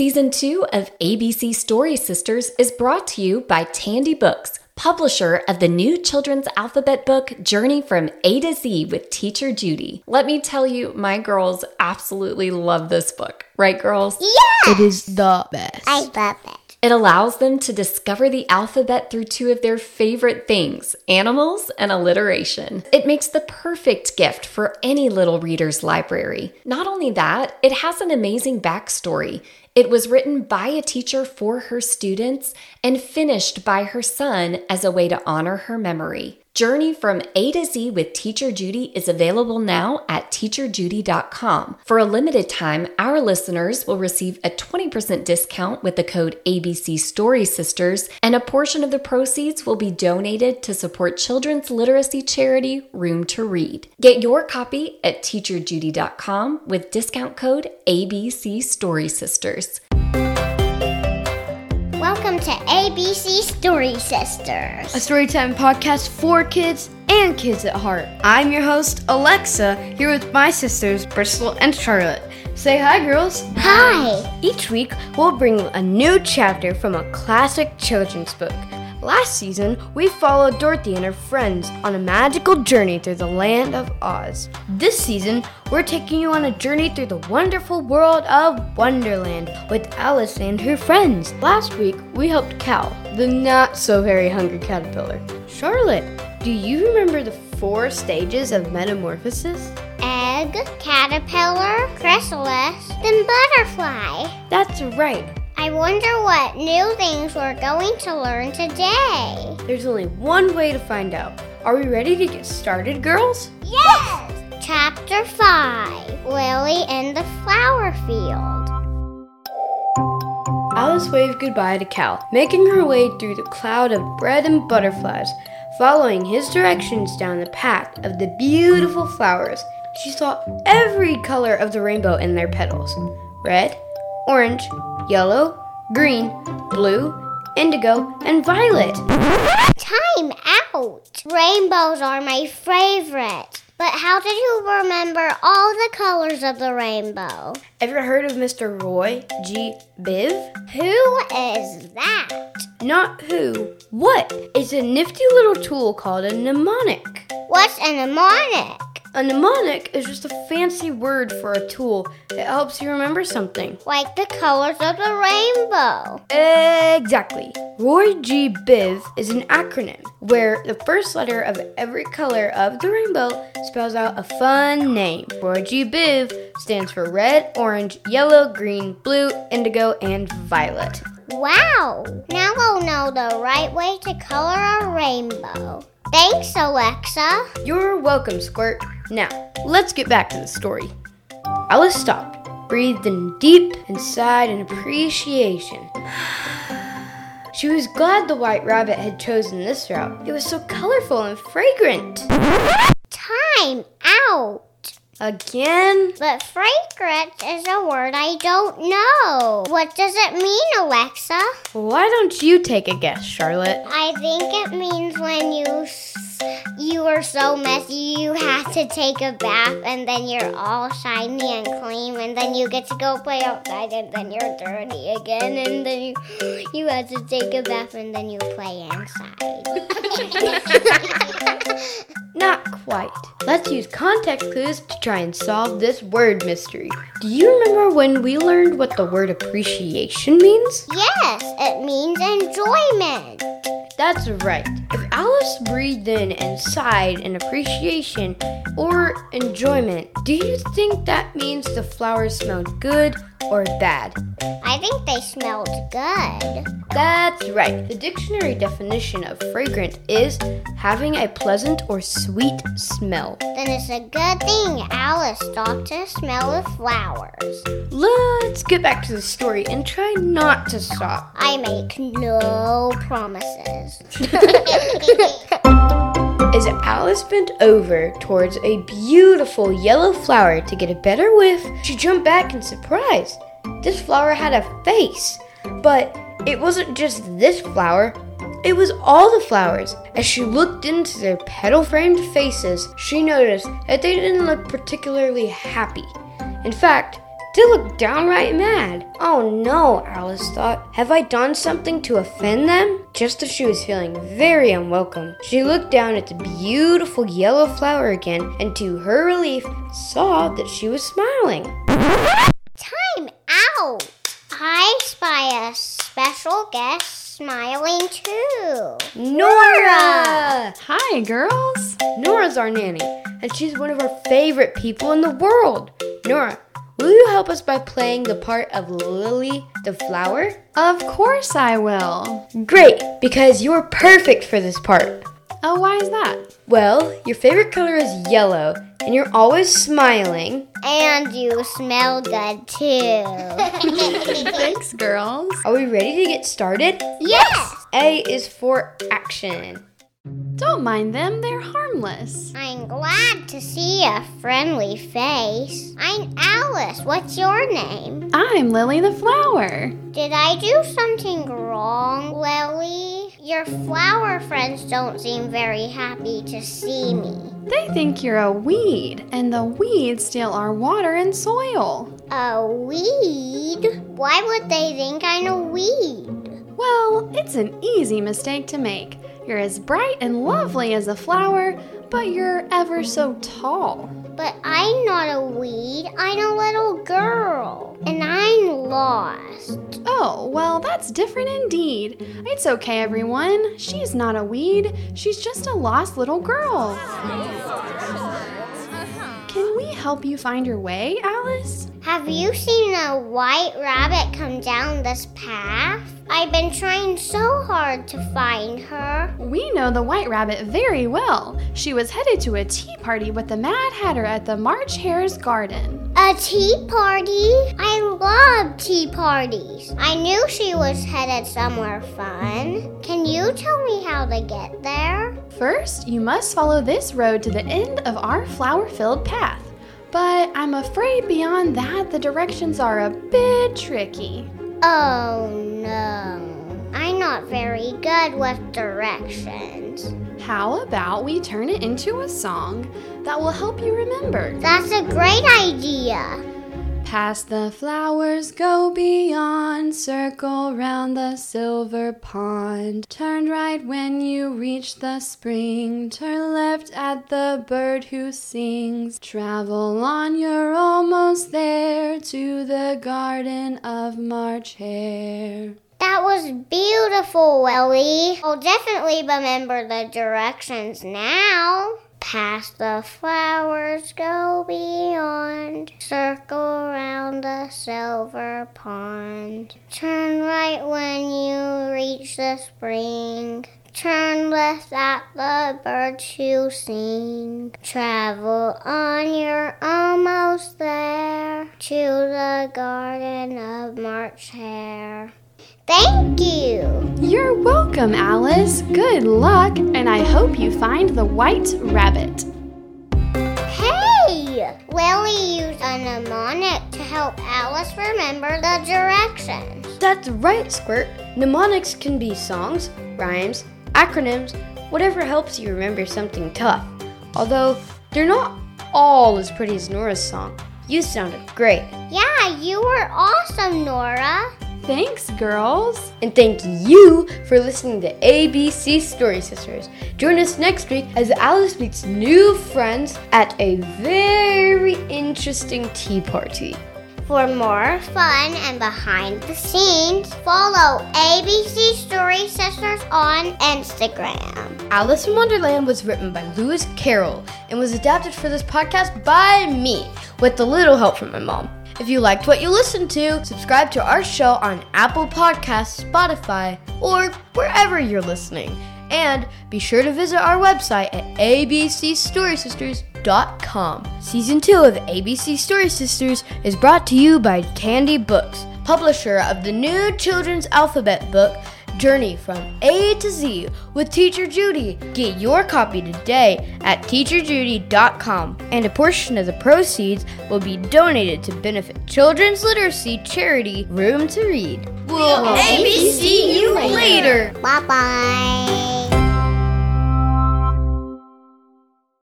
Season 2 of ABC Story Sisters is brought to you by Tandy Books, publisher of the new children's alphabet book Journey from A to Z with Teacher Judy. Let me tell you, my girls absolutely love this book. Right, girls? Yeah! It is the best. I love it. It allows them to discover the alphabet through two of their favorite things animals and alliteration. It makes the perfect gift for any little reader's library. Not only that, it has an amazing backstory. It was written by a teacher for her students and finished by her son as a way to honor her memory. Journey from A to Z with Teacher Judy is available now at teacherjudy.com. For a limited time, our listeners will receive a 20% discount with the code ABC Story Sisters, and a portion of the proceeds will be donated to support children's literacy charity Room to Read. Get your copy at teacherjudy.com with discount code ABC Story Sisters. Welcome to ABC Story Sisters. A storytime podcast for kids and kids at heart. I'm your host, Alexa, here with my sisters, Bristol and Charlotte. Say hi, girls. Hi. Each week, we'll bring a new chapter from a classic children's book. Last season, we followed Dorothy and her friends on a magical journey through the land of Oz. This season, we're taking you on a journey through the wonderful world of Wonderland with Alice and her friends. Last week, we helped Cal, the not so very hungry caterpillar. Charlotte, do you remember the four stages of metamorphosis? Egg, caterpillar, chrysalis, then butterfly. That's right. I wonder what new things we're going to learn today. There's only one way to find out. Are we ready to get started, girls? Yes! Chapter 5 Lily in the Flower Field. Alice waved goodbye to Cal, making her way through the cloud of bread and butterflies, following his directions down the path of the beautiful flowers. She saw every color of the rainbow in their petals red, orange, yellow, green, blue, indigo, and violet. Time out! Rainbows are my favorite. But how did you remember all the colors of the rainbow? Ever heard of Mr. Roy G. Biv? Who is that? Not who, what? It's a nifty little tool called a mnemonic. What's a mnemonic? A mnemonic is just a fancy word for a tool that helps you remember something. Like the colors of the rainbow. Exactly. Roy G. Biv is an acronym where the first letter of every color of the rainbow spells out a fun name. Roy G. Biv stands for red, orange, yellow, green, blue, indigo, and violet. Wow! Now we'll know the right way to color a rainbow. Thanks, Alexa. You're welcome, Squirt. Now, let's get back to the story. Alice stopped, breathed in deep and sighed in appreciation. She was glad the white rabbit had chosen this route. It was so colorful and fragrant. Time out. Again? But fragrant is a word I don't know. What does it mean, Alexa? Why don't you take a guess, Charlotte? I think it means when you you are so messy you have to take a bath and then you're all shiny and clean and then you get to go play outside and then you're dirty again and then you you have to take a bath and then you play inside. Not quite. Let's use context clues to try and solve this word mystery. Do you remember when we learned what the word appreciation means? yes, it means enjoyment. That's right. If Alice breathed in and sighed in appreciation or enjoyment, do you think that means the flowers smelled good or bad? I think they smelled good. That's right. The dictionary definition of fragrant is having a pleasant or sweet smell. Then it's a good thing Alice stopped to smell the flowers. Let's get back to the story and try not to stop. I make no promises. As Alice bent over towards a beautiful yellow flower to get a better whiff, she jumped back in surprise. This flower had a face, but it wasn't just this flower. It was all the flowers. As she looked into their petal framed faces, she noticed that they didn't look particularly happy. In fact, They look downright mad. Oh no, Alice thought. Have I done something to offend them? Just as she was feeling very unwelcome, she looked down at the beautiful yellow flower again and to her relief saw that she was smiling. Time out! I spy a special guest smiling too. Nora! Hi, girls. Nora's our nanny, and she's one of our favorite people in the world. Nora, will you help us by playing the part of Lily the flower? Of course I will. Great, because you're perfect for this part. Oh, why is that? Well, your favorite color is yellow, and you're always smiling. And you smell good too. Thanks, girls. Are we ready to get started? yes! A is for action. Don't mind them, they're harmless. I'm glad to see a friendly face. I'm Alice. What's your name? I'm Lily the Flower. Did I do something wrong, Lily? Your flower friends don't seem very happy to see me. They think you're a weed, and the weeds steal our water and soil. A weed? Why would they think I'm a weed? Well, it's an easy mistake to make. You're as bright and lovely as a flower, but you're ever so tall. But I'm not a weed. I'm a little girl. And I'm lost. Oh, well, that's different indeed. It's okay, everyone. She's not a weed, she's just a lost little girl. Can we help you find your way, Alice? Have you seen a white rabbit come down this path? I've been trying so hard to find her. We know the White Rabbit very well. She was headed to a tea party with the Mad Hatter at the March Hare's garden. A tea party? I love tea parties. I knew she was headed somewhere fun. Can you tell me how to get there? First, you must follow this road to the end of our flower filled path. But I'm afraid beyond that, the directions are a bit tricky. Oh no. I'm not very good with directions. How about we turn it into a song that will help you remember? That's a great idea. Past the flowers, go beyond, circle round the silver pond. Turn right when you reach the spring, turn left at the bird who sings. Travel on, you're almost there to the garden of March Hare. That was beautiful, Lily. I'll definitely remember the directions now. Past the flowers, go beyond. Circle around the silver pond. Turn right when you reach the spring. Turn left at the birds who sing. Travel on, you're almost there to the garden of March Hare. Thank you. You're welcome, Alice. Good luck, and I hope you find the white rabbit. Hey! Lily used a mnemonic to help Alice remember the directions. That's right, Squirt. Mnemonics can be songs, rhymes, acronyms, whatever helps you remember something tough. Although they're not all as pretty as Nora's song. You sounded great. Yeah, you were awesome, Nora. Thanks, girls. And thank you for listening to ABC Story Sisters. Join us next week as Alice meets new friends at a very interesting tea party. For more fun and behind the scenes, follow ABC Story Sisters on Instagram. Alice in Wonderland was written by Lewis Carroll and was adapted for this podcast by me, with a little help from my mom. If you liked what you listened to, subscribe to our show on Apple Podcasts, Spotify, or wherever you're listening. And be sure to visit our website at abcstorysisters.com. Season 2 of ABC Story Sisters is brought to you by Candy Books, publisher of the new children's alphabet book, Journey from A to Z with Teacher Judy. Get your copy today at teacherjudy.com, and a portion of the proceeds will be donated to benefit children's literacy charity Room to Read. We'll ABC you later. Bye bye.